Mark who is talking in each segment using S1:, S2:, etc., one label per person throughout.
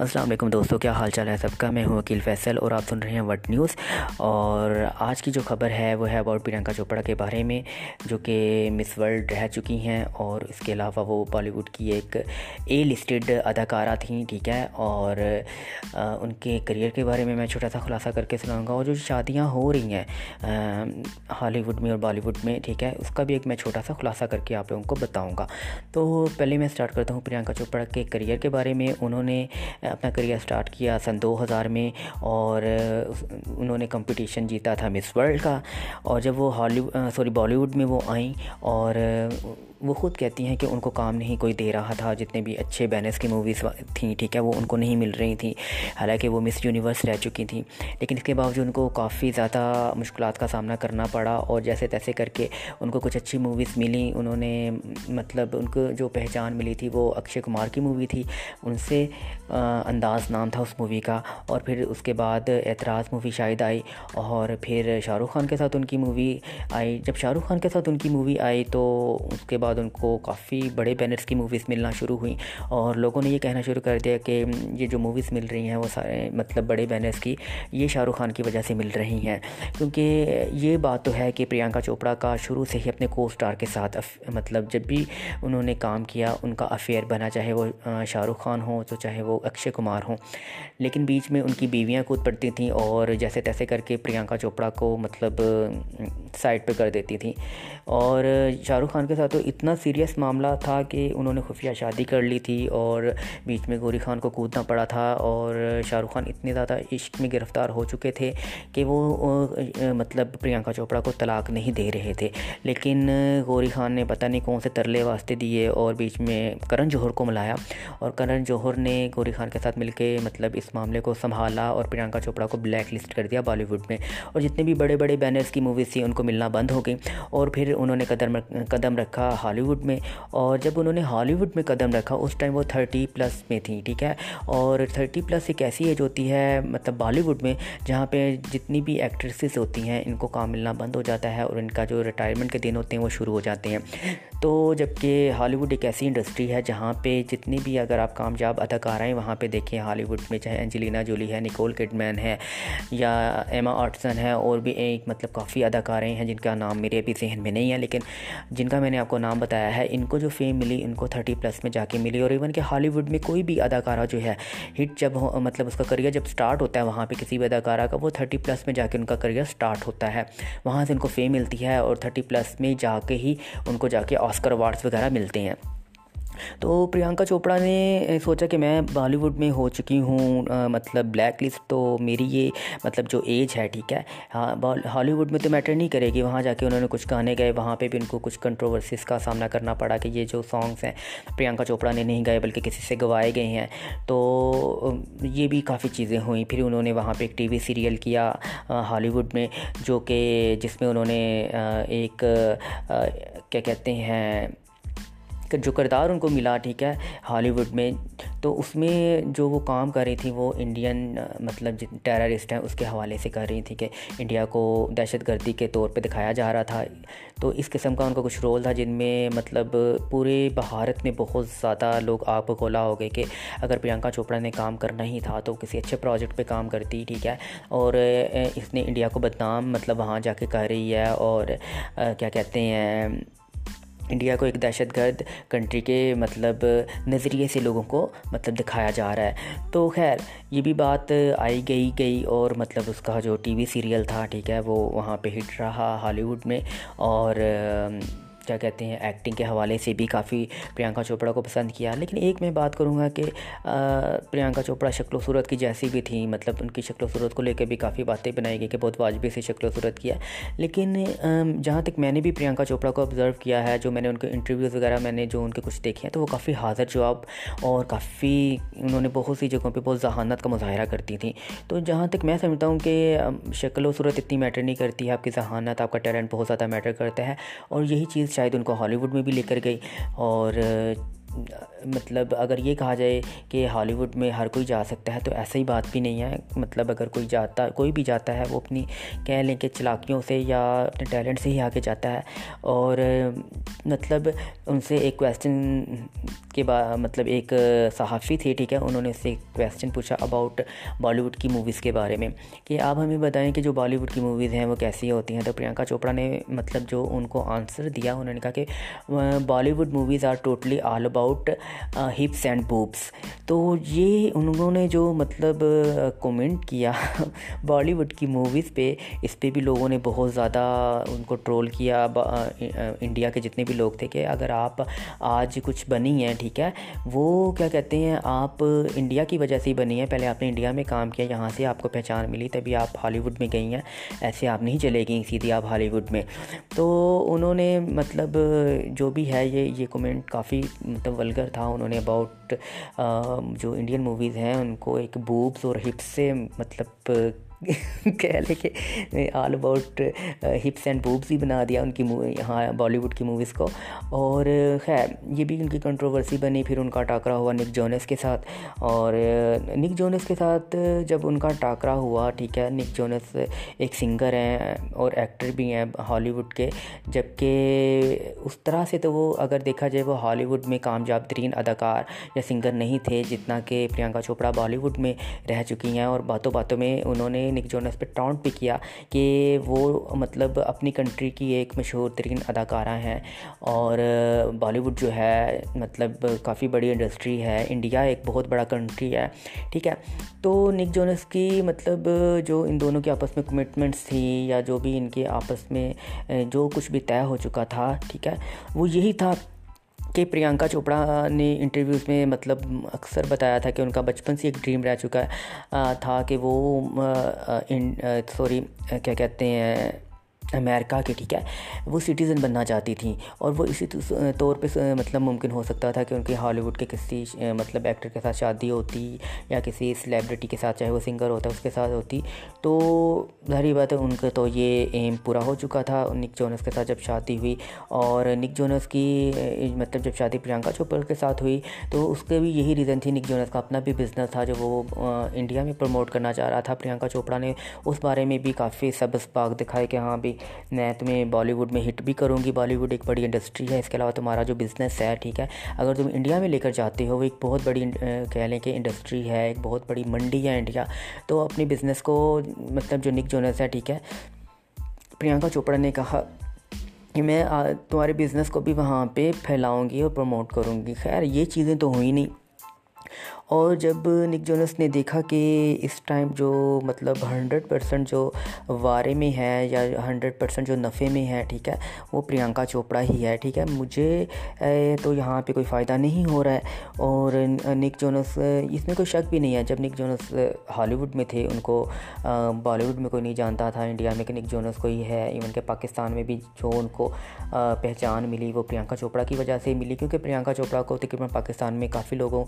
S1: السلام علیکم دوستوں کیا حال چال ہے سب کا؟ میں ہوں وکیل فیصل اور آپ سن رہے ہیں وٹ نیوز۔ اور آج کی جو خبر ہے، وہ ہے اباؤٹ پرینکا چوپڑا کے بارے میں، جو کہ مس ورلڈ رہ چکی ہیں۔ اور اس کے علاوہ وہ بالی ووڈ کی ایک اے لسٹڈ اداکارہ تھیں، ٹھیک ہے۔ اور ان کے کریئر کے بارے میں میں چھوٹا سا خلاصہ کر کے سناؤں گا۔ اور جو شادیاں ہو رہی ہیں ہالی ووڈ میں اور بالی ووڈ میں، ٹھیک ہے، اس کا بھی ایک میں چھوٹا سا خلاصہ کر کے آپ لوگوں کو بتاؤں گا۔ تو پہلے میں اسٹارٹ کرتا ہوں پرینکا چوپڑا کے کریئر کے بارے میں۔ انہوں نے اپنا کریئر سٹارٹ کیا سن دو ہزار میں اور انہوں نے کمپٹیشن جیتا تھا مس ورلڈ کا اور جب وہ ہالی، سوری، بالی ووڈ میں وہ آئیں اور وہ خود کہتی ہیں کہ ان کو کام نہیں کوئی دے رہا تھا، جتنے بھی اچھے بینرس کی موویز تھیں، ٹھیک ہے، وہ ان کو نہیں مل رہی تھیں۔ حالانکہ وہ مس یونیورس رہ چکی تھیں۔ لیکن اس کے باوجود ان کو کافی زیادہ مشکلات کا سامنا کرنا پڑا اور جیسے تیسے کر کے ان کو کچھ اچھی موویز ملیں۔ انہوں نے مطلب ان کو جو پہچان ملی تھی وہ اکشے کمار کی مووی تھی۔ ان سے انداز نام تھا اس مووی کا اور پھر اس کے بعد اعتراض مووی شاید آئی اور پھر شاہ رخ خان کے ساتھ ان کی مووی آئی۔ جب شاہ رخ خان کے ساتھ ان کی مووی آئی تو اس کے بعد ان کو کافی بڑے بینرس کی موویز ملنا شروع ہوئیں اور لوگوں نے یہ کہنا شروع کر دیا کہ یہ جو موویز مل رہی ہیں وہ سارے مطلب بڑے بینرس کی یہ شاہ رخ خان کی وجہ سے مل رہی ہیں۔ کیونکہ یہ بات تو ہے کہ پریانکا چوپڑا کا شروع سے ہی اپنے کو اسٹار کے ساتھ مطلب جب بھی انہوں نے کام کیا، ان کا افیئر بنا، چاہے وہ شاہ رخ خان ہوں، تو چاہے وہ اکشے کمار ہوں۔ لیکن بیچ میں ان کی بیویاں کود پڑتی تھیں اور جیسے تیسے کر کے پریانکا چوپڑا کو مطلب سائڈ پہ کر دیتی تھیں۔ اور شاہ رخ خان کے ساتھ تو اتنا سیریس معاملہ تھا کہ انہوں نے خفیہ شادی کر لی تھی اور بیچ میں گوری خان کو کودنا پڑا تھا اور شاہ رخ خان اتنے زیادہ عشق میں گرفتار ہو چکے تھے کہ وہ مطلب پرینکا چوپڑا کو طلاق نہیں دے رہے تھے۔ لیکن گوری خان نے پتہ نہیں کون سے ترلے واسطے دیے اور بیچ میں کرن جوہر کو ملایا۔ اور کرن جوہر نے گوری خان کے ساتھ مل کے مطلب اس معاملے کو سنبھالا اور پرینکا چوپڑا کو بلیک لسٹ کر دیا بالی ووڈ میں اور جتنے بھی بڑے بڑے بینرس کی موویز تھیں ان کو ملنا بند ہو گئی اور پھر انہوں نے قدم قدم رکھا ہالی ووڈ میں اور جب انہوں نے ہالی ووڈ میں قدم رکھا اس ٹائم وہ تھرٹی پلس میں تھیں، ٹھیک ہے؟ اور تھرٹی پلس ایک ایسی ایج ہوتی ہے مطلب بالی ووڈ میں جہاں پہ جتنی بھی ایکٹریسز ہوتی ہیں ان کو کام ملنا بند ہو جاتا ہے اور ان کا جو ریٹائرمنٹ کے دن ہوتے ہیں وہ شروع ہو جاتے ہیں۔ تو جبکہ ہالی ووڈ ایک ایسی انڈسٹری ہے جہاں پہ جتنی بھی اگر آپ کامیاب اداکار ہیں، وہاں پہ دیکھیں ہالی ووڈ میں چاہے انجلینا جولی ہے، نکول کڈمین ہے یا ایما آرٹسن ہے، اور بھی ایک مطلب کافی اداکاریں ہیں جن کا نام میرے ابھی ذہن میں نہیں ہے، لیکن جن کا میں نے آپ کو نام بتایا ہے، ان کو جو فیم ملی، ان کو تھرٹی پلس میں جا کے ملی، اور ایون کہ ہالی ووڈ میں کوئی بھی اداکارہ جو ہے، ہٹ جب مطلب اس کا کریئر جب سٹارٹ ہوتا ہے، وہاں پہ کسی بھی اداکارہ کا، وہ تھرٹی پلس میں جا کے ان کا کریئر سٹارٹ ہوتا ہے۔ وہاں سے ان کو فیم ملتی ہے اور تھرٹی پلس میں جا کے ہی ان کو جا کے آسکر اوارڈس وغیرہ ملتے ہیں۔ تو پریانکا چوپڑا نے سوچا کہ میں بالی ووڈ میں ہو چکی ہوں مطلب بلیک لسٹ تو میری یہ مطلب جو ایج ہے، ٹھیک ہے۔ ہاں ہالی ووڈ میں تو میٹر نہیں کرے گی۔ وہاں جا کے انہوں نے کچھ گانے گئے، وہاں پہ بھی ان کو کچھ کنٹروورسیز کا سامنا کرنا پڑا کہ یہ جو سانگس ہیں پریانکا چوپڑا نے نہیں گائے بلکہ کسی سے گوائے گئے ہیں۔ تو یہ بھی کافی چیزیں ہوئیں۔ پھر انہوں نے وہاں پہ ایک ٹی وی سیریل کیا ہالی ووڈ میں، جو کہ جس میں انہوں نے ایک کیا کہتے ہیں جو کردار ان کو ملا، ٹھیک ہے، ہالی ووڈ میں، تو اس میں جو وہ کام کر رہی تھی وہ انڈین مطلب ٹیررسٹ ہیں، اس کے حوالے سے کر رہی تھی کہ انڈیا کو دہشت گردی کے طور پہ دکھایا جا رہا تھا۔ تو اس قسم کا ان کا کچھ رول تھا، جن میں مطلب پورے بھارت میں بہت زیادہ لوگ آپ کھولا ہو گئے کہ اگر پرینکا چوپڑا نے کام کرنا ہی تھا تو کسی اچھے پروجیکٹ پہ کام کرتی، ٹھیک ہے۔ اور اس نے انڈیا کو بدنام مطلب وہاں جا کے کر رہی ہے، اور، کیا کہتے ہیں انڈیا کو ایک دہشت گرد کنٹری کے مطلب نظریے سے لوگوں کو مطلب دکھایا جا رہا ہے۔ تو خیر، یہ بھی بات آئی گئی گئی اور مطلب اس کا جو ٹی وی سیریل تھا، ٹھیک ہے، وہ وہاں پہ ہٹ رہا ہالی ووڈ میں اور کیا کہتے ہیں ایکٹنگ کے حوالے سے بھی کافی پریانکا چوپڑا کو پسند کیا۔ لیکن ایک میں بات کروں گا کہ پریانکا چوپڑا شکل و صورت کی جیسی بھی تھیں مطلب ان کی شکل و صورت کو لے کے بھی کافی باتیں بنائی گئی کہ بہت واجبی سے شکل و صورت کیا۔ لیکن جہاں تک میں نے بھی پریانکا چوپڑا کو آبزرو کیا ہے، جو میں نے ان کے انٹرویوز وغیرہ میں نے جو ان کے کچھ دیکھے ہیں، تو وہ کافی حاضر جواب اور کافی انہوں نے بہت سی جگہوں پہ بہت ذہانت کا مظاہرہ کرتی تھیں۔ تو جہاں تک میں سمجھتا ہوں کہ شکل و صورت اتنی میٹر نہیں کرتی ہے آپ کی ذہانت، آپ کا ٹیلنٹ بہت زیادہ میٹر کرتا ہے۔ اور یہی چیز شاید ان کو ہالی ووڈ میں بھی لے کر گئی اور مطلب اگر یہ کہا جائے کہ ہالی ووڈ میں ہر کوئی جا سکتا ہے تو ایسا ہی بات بھی نہیں ہے۔ مطلب اگر کوئی جاتا، کوئی بھی جاتا ہے وہ اپنی کہہ لیں کہ چلاکیوں سے یا اپنے ٹیلنٹ سے ہی آگے جاتا ہے اور مطلب ان سے ایک کویسچن کے بعد مطلب ایک صحافی تھے، ٹھیک ہے، انہوں نے اس سے ایک کویسچن پوچھا اباؤٹ بالی ووڈ کی موویز کے بارے میں کہ آپ ہمیں بتائیں کہ جو بالی ووڈ کی موویز ہیں وہ کیسی ہوتی ہیں؟ تو پرینکا چوپڑا نے مطلب جو ان کو آنسر دیا، انہوں نے کہا کہ Bollywood movies are totally all about hips and boobs تو یہ انہوں نے جو مطلب uh, کومنٹ کیا بالی ووڈ کی موویز پہ، اس پہ بھی لوگوں نے بہت زیادہ ان کو ٹرول کیا انڈیا uh, کے جتنے بھی لوگ تھے کہ اگر آپ آج کچھ بنی ہیں، ٹھیک ہے، وہ کیا کہتے ہیں، آپ انڈیا کی وجہ سے ہی بنی ہیں۔ پہلے آپ نے انڈیا میں کام کیا، یہاں سے آپ کو پہچان ملی، تبھی آپ ہالی ووڈ میں گئی ہیں۔ ایسے آپ نہیں چلے گئیں، سیدھی آپ ہالی ووڈ میں۔ تو انہوں نے مطلب جو بھی ہے، یہ یہ کومنٹ کافی مطلب ولگر تھا، انہوں نے اباؤٹ جو انڈین موویز ہیں، ان کو ایک بوبس اور ہپس سے مطلب کہہ لے کہ all about hips and boobs ہی بنا دیا ان کی یہاں بالی ووڈ کی موویز کو اور uh, خیر یہ بھی ان کی کنٹروورسی بنی پھر ان کا ٹاکرا ہوا نک جونس کے ساتھ اور uh, نک جونس کے ساتھ uh, جب ان کا ٹاکرا ہوا ٹھیک ہے نک جونس ایک سنگر ہیں اور ایکٹر بھی ہیں ہالی ووڈ کے جبکہ اس طرح سے تو وہ اگر دیکھا جائے وہ ہالی ووڈ میں کامیاب ترین اداکار یا سنگر نہیں تھے جتنا کہ پرینکا چوپڑا بالی ووڈ میں رہ چکی ہیں اور باتوں باتوں میں انہوں نے نک جونس پہ ٹاؤنٹ بھی کیا کہ وہ مطلب اپنی کنٹری کی ایک مشہور ترین اداکارہ ہیں اور بالی ووڈ جو ہے مطلب کافی بڑی انڈسٹری ہے، انڈیا ایک بہت بڑا کنٹری ہے، ٹھیک ہے؟ تو نک جونس کی مطلب جو ان دونوں کے آپس میں کمٹمنٹس تھی یا جو بھی ان کے آپس میں جو کچھ بھی طے ہو چکا تھا، ٹھیک ہے؟ وہ یہی تھا کہ پریانکا چوپڑا نے انٹرویوز میں مطلب اکثر بتایا تھا کہ ان کا بچپن سے ایک ڈریم رہ چکا تھا کہ وہ سوری کیا کہتے ہیں امریکہ کے ٹھیک ہے؟ وہ سٹیزن بننا چاہتی تھیں اور وہ اسی طور پہ مطلب ممکن ہو سکتا تھا کہ ان کی ہالی ووڈ کے کسی مطلب ایکٹر کے ساتھ شادی ہوتی یا کسی سلیبریٹی کے ساتھ، چاہے وہ سنگر ہوتا، اس کے ساتھ ہوتی۔ تو ظاہری بات ہے، ان کا تو یہ ایم پورا ہو چکا تھا۔ نک جونس کے ساتھ جب شادی ہوئی اور نک جونس کی مطلب جب شادی پرینکا چوپڑا کے ساتھ ہوئی، تو اس کے بھی یہی ریزن تھی نک جونس کا۔ اپنا بھی بزنس تھا جو وہ انڈیا میں پروموٹ کرنا چاہ رہا تھا۔ پرینکا چوپڑا نے اس بارے میں بھی کافی سبز پاک دکھائے کہ ہاں بھی میں تمہیں بالی ووڈ میں ہٹ بھی کروں گی۔ بالی ووڈ ایک بڑی انڈسٹری ہے۔ اس کے علاوہ تمہارا جو بزنس ہے، ٹھیک ہے۔ اگر تم انڈیا میں لے کر جاتے ہو، وہ ایک بہت بڑی کہہ لیں کہ انڈسٹری ہے، ایک بہت بڑی منڈی ہے انڈیا۔ تو اپنی بزنس کو مطلب جو نک جونس ہے، ٹھیک ہے۔ پرینکا چوپڑا نے کہا کہ میں تمہارے بزنس کو بھی وہاں پہ پھیلاؤں گی اور پروموٹ کروں گی۔ خیر، یہ چیزیں تو ہوئی نہیں۔ اور جب نک جونس نے دیکھا کہ اس ٹائم جو مطلب ہنڈریڈ پرسنٹ جو وارے میں ہے یا ہنڈریڈ پرسنٹ جو نفع میں ہے، ٹھیک ہے، وہ پرینکا چوپڑا ہی ہے، ٹھیک ہے۔ مجھے تو یہاں پہ کوئی فائدہ نہیں ہو رہا ہے۔ اور نک جونس، اس میں کوئی شک بھی نہیں ہے۔ جب نک جونس ہالی ووڈ میں تھے، ان کو بالی ووڈ میں کوئی نہیں جانتا تھا، انڈیا میں کہ نک جونس کوئی ہے۔ ایون کہ پاکستان میں بھی جو ان کو پہچان ملی وہ پرینکا چوپڑا کی وجہ سے ملی۔ کیونکہ پرینکا چوپڑا کو تقریباً پاکستان میں کافی لوگوں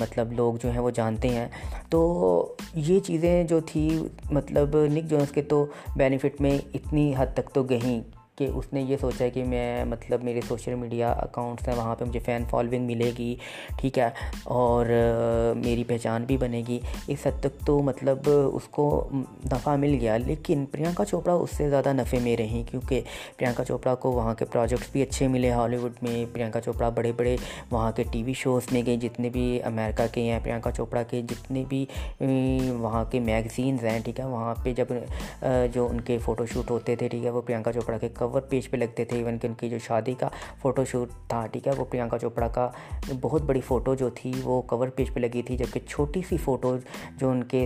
S1: مطلب مطلب لوگ جو ہیں وہ جانتے ہیں۔ تو یہ چیزیں جو تھی مطلب نک جونس کے تو بینیفٹ میں اتنی حد تک تو گئیں۔ کہ اس نے یہ سوچا ہے کہ میں مطلب میرے سوشل میڈیا اکاؤنٹس ہیں، وہاں پہ مجھے فین فالوئنگ ملے گی، ٹھیک ہے، اور میری پہچان بھی بنے گی۔ اس حد تک تو مطلب اس کو نفع مل گیا، لیکن پرینکا چوپڑا اس سے زیادہ نفع میں رہیں کیونکہ پرینکا چوپڑا کو وہاں کے پروجیکٹس بھی اچھے ملے ہالی ووڈ میں۔ پرینکا چوپڑا بڑے بڑے وہاں کے ٹی وی شوز میں گئے، جتنے بھی امریکہ کے ہیں، پرینکا چوپڑا کے جتنے بھی وہاں کے میگزینز ہیں، ٹھیک ہے، وہاں پہ جب جو ان کے فوٹو شوٹ ہوتے تھے، ٹھیک ہے، وہ پرینکا چوپڑا کے کور پیج پہ لگتے تھے. ایون کہ ان کی جو شادی کا فوٹو شوٹ تھا، ٹھیک ہے؟ وہ پرینکا چوپڑا کا بہت بڑی فوٹو جو تھی، وہ کور پیج پہ لگی تھی، جبکہ چھوٹی سی فوٹو جو ان کے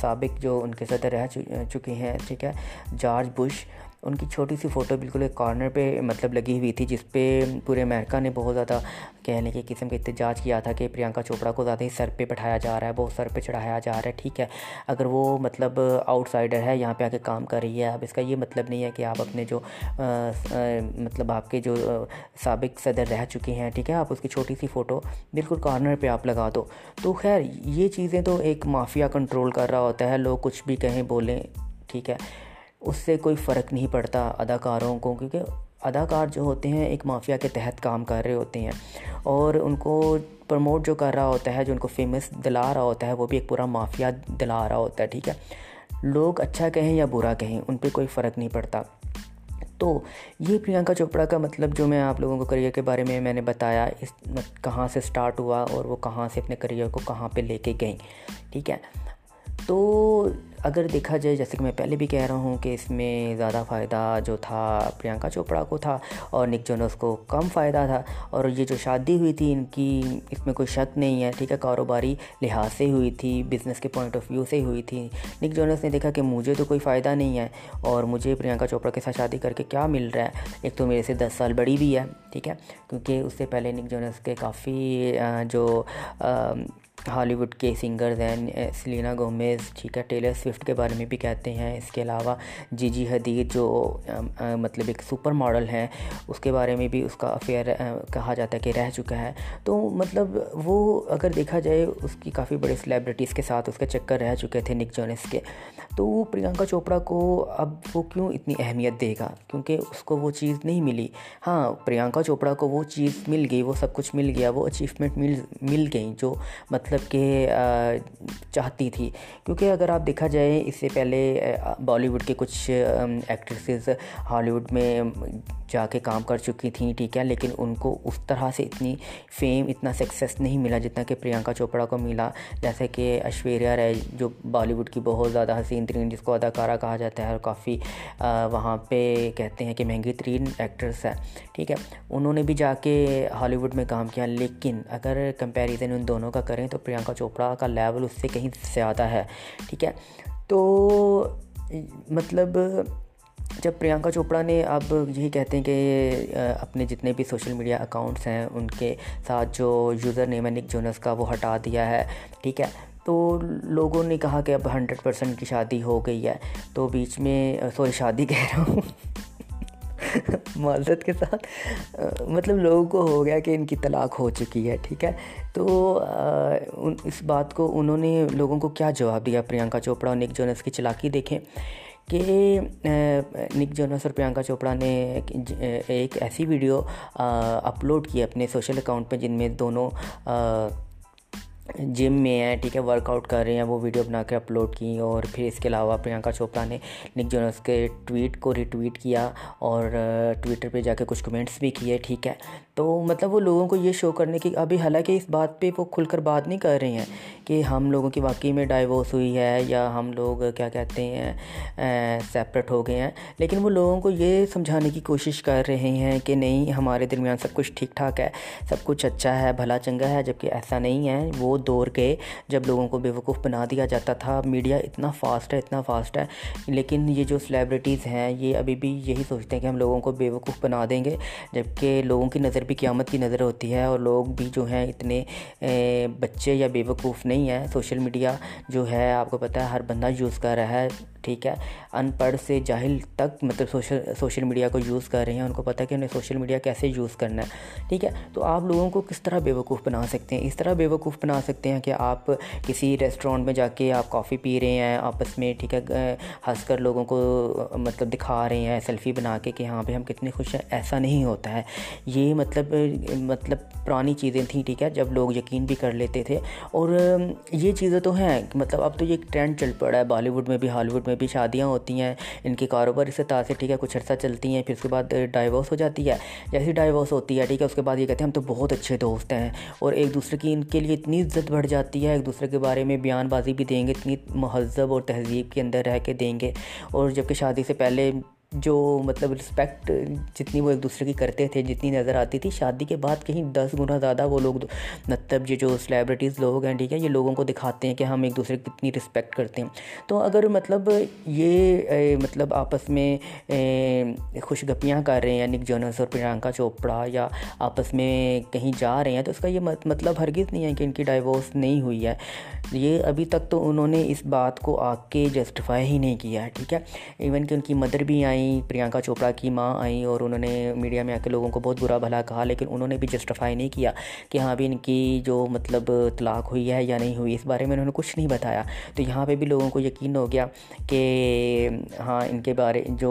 S1: سابق جو ان کے صدر رہ چکے ہیں، ٹھیک ہے؟ جارج بش ان کی چھوٹی سی فوٹو بالکل ایک کارنر پہ مطلب لگی ہوئی تھی، جس پہ پورے امریکہ نے بہت زیادہ کہنے کے قسم کا احتجاج کیا تھا کہ پرینکا چوپڑا کو زیادہ ہی سر پہ بٹھایا جا رہا ہے، بہت سر پہ چڑھایا جا رہا ہے، ٹھیک ہے۔ اگر وہ مطلب آؤٹ سائڈر ہے، یہاں پہ آ کے کام کر رہی ہے، اب اس کا یہ مطلب نہیں ہے کہ آپ اپنے جو مطلب آپ کے جو سابق صدر رہ چکے ہیں، ٹھیک ہے، آپ اس کی چھوٹی سی فوٹو بالکل کارنر پہ آپ لگا دو۔ تو خیر، یہ چیزیں تو ایک مافیا کنٹرول کر رہا ہوتا ہے، لوگ کچھ بھی کہیں بولیں، ٹھیک ہے۔ اس سے کوئی فرق نہیں پڑتا اداکاروں کو، کیونکہ اداکار جو ہوتے ہیں ایک مافیا کے تحت کام کر رہے ہوتے ہیں۔ اور ان کو پروموٹ جو کر رہا ہوتا ہے، جو ان کو فیمس دلا رہا ہوتا ہے، وہ بھی ایک پورا مافیا دلا رہا ہوتا ہے، ٹھیک ہے۔ لوگ اچھا کہیں یا برا کہیں، ان پہ کوئی فرق نہیں پڑتا۔ تو یہ پرینکا چوپڑا کا مطلب جو میں آپ لوگوں کو کریئر کے بارے میں میں نے بتایا، اس کہاں سے سٹارٹ ہوا اور وہ کہاں سے اپنے کریئر کو کہاں پہ لے کے گئیں، ٹھیک ہے۔ تو اگر دیکھا جائے، جیسے کہ میں پہلے بھی کہہ رہا ہوں کہ اس میں زیادہ فائدہ جو تھا پرینکا چوپڑا کو تھا اور نک جونس کو کم فائدہ تھا اور یہ جو شادی ہوئی تھی، ان کی اس میں کوئی شک نہیں ہے، ٹھیک ہے، کاروباری لحاظ سے ہوئی تھی بزنس کے پوائنٹ آف ویو سے ہوئی تھی۔ نک جونس نے دیکھا کہ مجھے تو کوئی فائدہ نہیں ہے اور مجھے پرینکا چوپڑا کے ساتھ شادی کر کے کیا مل رہا ہے؟ ایک تو میرے سے دس سال بڑی بھی ہے، ٹھیک ہے، کیونکہ اس سے پہلے نک جونس کے کافی جو ہالی ووڈ کے سنگرز ہیں سلینا گومیز ٹھیک ہے، ٹیلر سوئفٹ کے بارے میں بھی کہتے ہیں۔ اس کے علاوہ جی جی حدید جو مطلب ایک سپر ماڈل ہیں، اس کے بارے میں بھی اس کا افیئر کہا جاتا ہے کہ رہ چکا ہے۔ تو مطلب وہ اگر دیکھا جائے، اس کی کافی بڑے سلیبریٹیز کے ساتھ اس کے چکر رہ چکے تھے نک جونس کے۔ تو وہ پرینکا چوپڑا کو اب وہ کیوں اتنی اہمیت دے گا؟ کیونکہ اس کو وہ چیز نہیں ملی۔ ہاں پرینکا چوپڑا کو وہ چیز مل گئی، وہ سب کچھ مل گیا، وہ اچیومنٹ مل مل گئیں جو مطلب مطلب کہ چاہتی تھی۔ کیونکہ اگر آپ دیکھا جائے، اس سے پہلے بالی ووڈ کے کچھ ایکٹریسز ہالی ووڈ میں جا کے کام کر چکی تھیں، ٹھیک ہے، لیکن ان کو اس طرح سے اتنی فیم اتنا سکسیس نہیں ملا جتنا کہ پرینکا چوپڑا کو ملا۔ جیسے کہ ایشوریہ رائے، جو بالی ووڈ کی بہت زیادہ حسین ترین، جس کو اداکارہ کہا جاتا ہے، اور کافی وہاں پہ کہتے ہیں کہ مہنگی ترین ایکٹرس ہے ٹھیک ہے۔ انہوں نے بھی جا کے ہالی ووڈ میں کام کیا، لیکن اگر کمپیریزن ان دونوں کا کریں تو پرینکا چوپڑا کا لیول اس سے کہیں زیادہ ہے، ٹھیک ہے؟ تو مطلب جب پرینکا چوپڑا نے اب یہی کہتے ہیں کہ اپنے جتنے بھی سوشل میڈیا اکاؤنٹس ہیں، ان کے ساتھ جو یوزر نیم ہے نک جونس کا وہ ہٹا دیا ہے، ٹھیک ہے؟ تو لوگوں نے کہا کہ اب ہنڈریڈ پرسنٹ کی شادی ہو گئی ہے، تو بیچ میں، سوری، شادی کہہ رہا ہوں۔ معذرت کے ساتھ۔ مطلب لوگوں کو ہو گیا کہ ان کی طلاق ہو چکی ہے، ٹھیک ہے۔ تو اس بات کو انہوں نے لوگوں کو کیا جواب دیا؟ پرینکا چوپڑا اور نک جونس کی چلاکی دیکھیں کہ نک جونس اور پرینکا چوپڑا نے ایک ایسی ویڈیو اپلوڈ کی اپنے سوشل اکاؤنٹ پہ، جن میں دونوں جم میں ہیں، ٹھیک ہے ورک آؤٹ کر رہے ہیں، وہ ویڈیو بنا کے اپلوڈ کی اور پھر اس کے علاوہ پرینکا چوپڑا نے نک جونس کے ٹویٹ کو ریٹویٹ کیا اور ٹویٹر پہ جا کے کچھ کمنٹس بھی کیے، ٹھیک ہے۔ تو مطلب وہ لوگوں کو یہ شو کرنے کی، ابھی حالانکہ اس بات پہ وہ کھل کر بات نہیں کر رہے ہیں کہ ہم لوگوں کی واقعی میں ڈائیورس ہوئی ہے یا ہم لوگ کیا کہتے ہیں سیپریٹ ہو گئے ہیں۔ لیکن وہ لوگوں کو یہ سمجھانے کی کوشش کر رہے ہیں کہ نہیں، ہمارے درمیان سب کچھ ٹھیک ٹھاک ہے، سب کچھ اچھا ہے، بھلا چنگا ہے، جبکہ ایسا نہیں ہے۔ وہ دور کے جب لوگوں کو بیوقوف بنا دیا جاتا تھا۔ میڈیا اتنا فاسٹ ہے، اتنا فاسٹ ہے۔ لیکن یہ جو سلیبریٹیز ہیں، یہ ابھی بھی یہی سوچتے ہیں کہ ہم لوگوں کو بیوقوف بنا دیں گے، جبکہ لوگوں کی نظر بھی قیامت کی نظر ہوتی ہے اور لوگ بھی جو ہیں اتنے بچے یا بیوقوف نہیں ہیں۔ سوشل میڈیا جو ہے، آپ کو پتہ ہے، ہر بندہ یوز کر رہا ہے۔ ٹھیک ہے ان پڑھ سے جاہل تک مطلب سوشل سوشل میڈیا کو یوز کر رہے ہیں، ان کو پتہ ہے کہ انہیں سوشل میڈیا کیسے یوز کرنا ہے، ٹھیک ہے۔ تو آپ لوگوں کو کس طرح بیوقوف بنا سکتے ہیں؟ اس طرح بیوقوف بنا سکتے ہیں کہ آپ کسی ریسٹورینٹ میں جا کے آپ کافی پی رہے ہیں، آپس میں، ٹھیک ہے، ہنس کر لوگوں کو مطلب دکھا رہے ہیں، سیلفی بنا کے کہ ہاں پہ ہم کتنے خوش ہیں، ایسا نہیں ہوتا ہے۔ یہ مطلب مطلب پرانی چیزیں تھیں، ٹھیک ہے، جب لوگ یقین بھی کر لیتے تھے۔ اور یہ چیزیں تو ہیں مطلب اب تو یہ ایک ٹرینڈ چل پڑا ہے، بالی ووڈ میں بھی، ہالی ووڈ میں بھی شادیاں ہوتی ہیں، ان کے کاروبار اس سے تاثر ٹھیک ہے، کچھ عرصہ چلتی ہیں، پھر اس کے بعد ڈائیورس ہو جاتی ہے۔ جیسی ڈائیورس ہوتی ہے، ٹھیک ہے، اس کے بعد یہ کہتے ہیں ہم تو بہت اچھے دوست ہیں اور ایک دوسرے کی ان کے لیے اتنی عزت بڑھ جاتی ہے، ایک دوسرے کے بارے میں بیان بازی بھی دیں گے، اتنی مہذب اور تہذیب کے اندر رہ کے دیں گے۔ اور جبکہ شادی سے پہلے جو مطلب رسپیکٹ جتنی وہ ایک دوسرے کی کرتے تھے، جتنی نظر آتی تھی، شادی کے بعد کہیں دس گنا زیادہ وہ لوگ مطلب یہ جو سلیبریٹیز لوگ ہیں، ٹھیک ہے، یہ لوگوں کو دکھاتے ہیں کہ ہم ایک دوسرے کی کتنی رسپیکٹ کرتے ہیں۔ تو اگر مطلب یہ مطلب آپس میں خوش گپیاں کر رہے ہیں یعنی نک جونس اور پرینکا چوپڑا یا آپس میں کہیں جا رہے ہیں، تو اس کا یہ مطلب ہرگز نہیں ہے کہ ان کی ڈائیورس نہیں ہوئی ہے۔ یہ ابھی تک تو انہوں نے اس بات کو آ کے جسٹیفائی ہی نہیں کیا ہے، ٹھیک ہے۔ ایون کہ ان کی مدر بھی آئیں آئیں پرینکا چوپڑا کی ماں آئیں اور انہوں نے میڈیا میں آ کے لوگوں کو بہت برا بھلا کہا، لیکن انہوں نے بھی جسٹیفائی نہیں کیا کہ ہاں بھی ان کی جو مطلب طلاق ہوئی ہے یا نہیں ہوئی، اس بارے میں انہوں نے کچھ نہیں بتایا۔ تو یہاں پہ بھی لوگوں کو یقین ہو گیا کہ ہاں ان کے بارے جو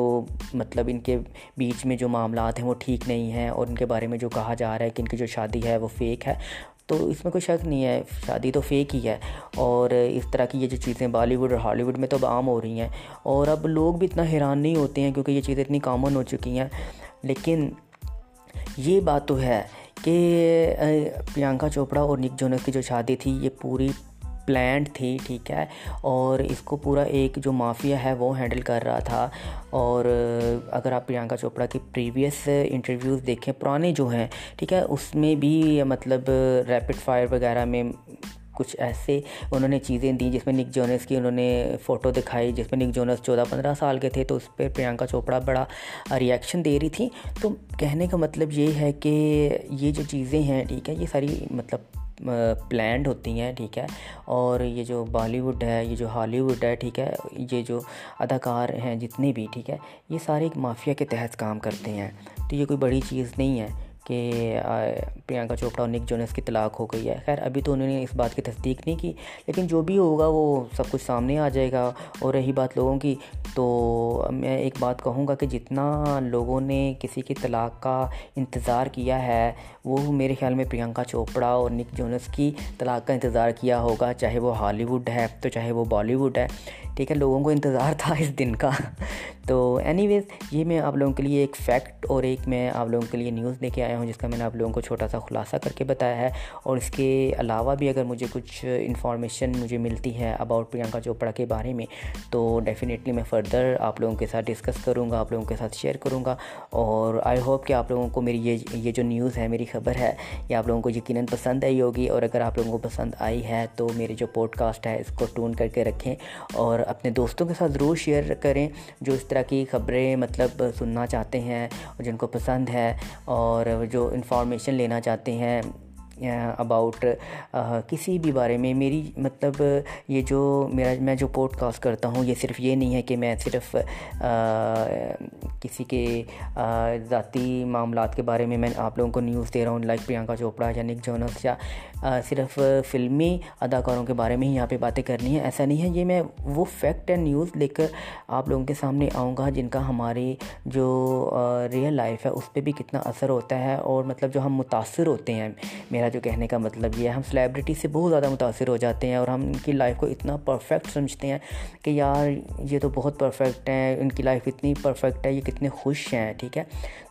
S1: مطلب ان کے بیچ میں جو معاملات ہیں وہ ٹھیک نہیں ہیں اور ان کے بارے میں جو کہا جا رہا ہے کہ ان کی جو شادی ہے وہ فیک ہے۔ تو اس میں کوئی شک نہیں ہے، شادی تو فیک ہی ہے۔ اور اس طرح کی یہ جو چیزیں بالی ووڈ اور ہالی ووڈ میں تو اب عام ہو رہی ہیں۔ اور اب لوگ بھی اتنا حیران نہیں ہوتے ہیں کیونکہ یہ چیزیں اتنی کامن ہو چکی ہیں۔ لیکن یہ بات تو ہے کہ پرینکا چوپڑا اور نک جونس کی جو شادی تھی، یہ پوری پلانٹ تھی، ٹھیک ہے۔ اور اس کو پورا ایک جو مافیا ہے وہ ہینڈل کر رہا تھا۔ اور اگر آپ پرینکا چوپڑا کی پریویس انٹرویوز دیکھیں، پرانے جو ہیں، ٹھیک ہے، اس میں بھی مطلب ریپڈ فائر وغیرہ میں کچھ ایسے انہوں نے چیزیں دیں۔ جس میں نک جونس کی انہوں نے فوٹو دکھائی، جس میں نک جونس چودہ پندرہ سال کے تھے، تو اس پہ پرینکا چوپڑا بڑا ریئیکشن دے رہی تھی۔ تو کہنے کا مطلب یہ ہے کہ یہ جو چیزیں ہیں، ٹھیک ہے، یہ ساری مطلب پلانڈ ہوتی ہیں، ٹھیک ہے۔ اور یہ جو بالی ووڈ ہے، یہ جو ہالی ووڈ ہے، ٹھیک ہے، یہ جو اداکار ہیں جتنے بھی، ٹھیک ہے، یہ سارے ایک مافیا کے تحت کام کرتے ہیں۔ تو یہ کوئی بڑی چیز نہیں ہے۔ کہ پرینکا چوپڑا اور نک جونس کی طلاق ہو گئی ہے۔ خیر، ابھی تو انہوں نے اس بات کی تصدیق نہیں کی، لیکن جو بھی ہوگا وہ سب کچھ سامنے آ جائے گا۔ اور رہی بات لوگوں کی، تو میں ایک بات کہوں گا کہ جتنا لوگوں نے کسی کی طلاق کا انتظار کیا ہے، وہ میرے خیال میں پرینکا چوپڑا اور نک جونس کی طلاق کا انتظار کیا ہوگا، چاہے وہ ہالی ووڈ ہے، تو چاہے وہ بالی ووڈ ہے۔ ٹھیک ہے، لوگوں کو انتظار تھا اس دن کا۔ تو اینی ویز یہ میں آپ لوگوں کے لیے ایک فیکٹ اور ایک میں آپ لوگوں کے لیے نیوز لے کے آیا ہوں، جس کا میں نے آپ لوگوں کو چھوٹا سا خلاصہ کر کے بتایا ہے۔ اور اس کے علاوہ بھی اگر مجھے کچھ انفارمیشن مجھے ملتی ہے اباؤٹ پرینکا چوپڑا کے بارے میں، تو ڈیفینیٹلی میں فردر آپ لوگوں کے ساتھ ڈسکس کروں گا، آپ لوگوں کے ساتھ شیئر کروں گا۔ اور آئی ہوپ کہ آپ لوگوں کو میری یہ یہ جو نیوز ہے، میری خبر ہے، یہ آپ لوگوں کو یقیناً پسند آئی ہوگی۔ اور اگر آپ لوگوں کو پسند آئی ہے، تو میری جو پوڈ کاسٹ ہے، اس کو ٹون کر کے رکھیں۔ اور اپنے دوستوں کے ساتھ ضرور شیئر کریں جو اس طرح کی خبریں مطلب سننا چاہتے ہیں جن کو پسند ہے اور جو انفارمیشن لینا چاہتے ہیں اباؤٹ کسی بھی بارے میں میری مطلب یہ جو میرا، میں جو پوڈ کاسٹ کرتا ہوں، یہ صرف یہ نہیں ہے کہ میں صرف کسی کے ذاتی معاملات کے بارے میں میں آپ لوگوں کو نیوز دے رہا ہوں لائک پرینکا چوپڑا یا نک جونس یا صرف فلمی اداکاروں کے بارے میں ہی یہاں پہ باتیں کرنی ہیں، ایسا نہیں ہے، یہ میں وہ فیکٹ اینڈ نیوز لے کر آپ لوگوں کے سامنے آؤں گا جن کا ہماری جو ریئل لائف ہے، اس پہ بھی کتنا اثر ہوتا ہے اور مطلب جو ہم متاثر ہوتے ہیں، میرا میرا جو کہنے کا مطلب یہ ہے۔ ہم سلیبریٹی سے بہت زیادہ متاثر ہو جاتے ہیں اور ہم ان کی لائف کو اتنا پرفیکٹ سمجھتے ہیں کہ یار یہ تو بہت پرفیکٹ ہیں، ان کی لائف اتنی پرفیکٹ ہے، یہ کتنے خوش ہیں، ٹھیک ہے؟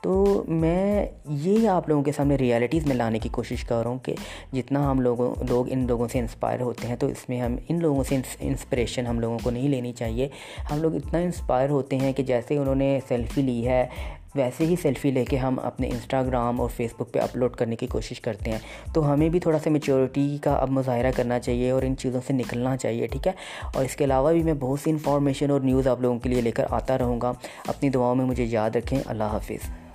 S1: تو میں یہ آپ لوگوں کے سامنے ریالٹیز میں لانے کی کوشش کر رہا ہوں کہ جتنا ہم لوگوں، لوگ ان لوگوں سے انسپائر ہوتے ہیں تو اس میں ہم، ان لوگوں سے انسپریشن ہم لوگوں کو نہیں لینی چاہیے۔ ہم لوگ اتنا انسپائر ہوتے ہیں کہ جیسے انہوں نے سیلفی لی ہے ویسے ہی سیلفی لے کے ہم اپنے انسٹاگرام اور فیس بک پہ اپلوڈ کرنے کی کوشش کرتے ہیں۔ تو ہمیں بھی تھوڑا سا میچورٹی کا اب مظاہرہ کرنا چاہیے اور ان چیزوں سے نکلنا چاہیے، ٹھیک ہے؟ اور اس کے علاوہ بھی میں بہت سی انفارمیشن اور نیوز آپ لوگوں کے لیے لے کر آتا رہوں گا۔ اپنی دعاؤں میں مجھے یاد رکھیں۔ اللہ حافظ۔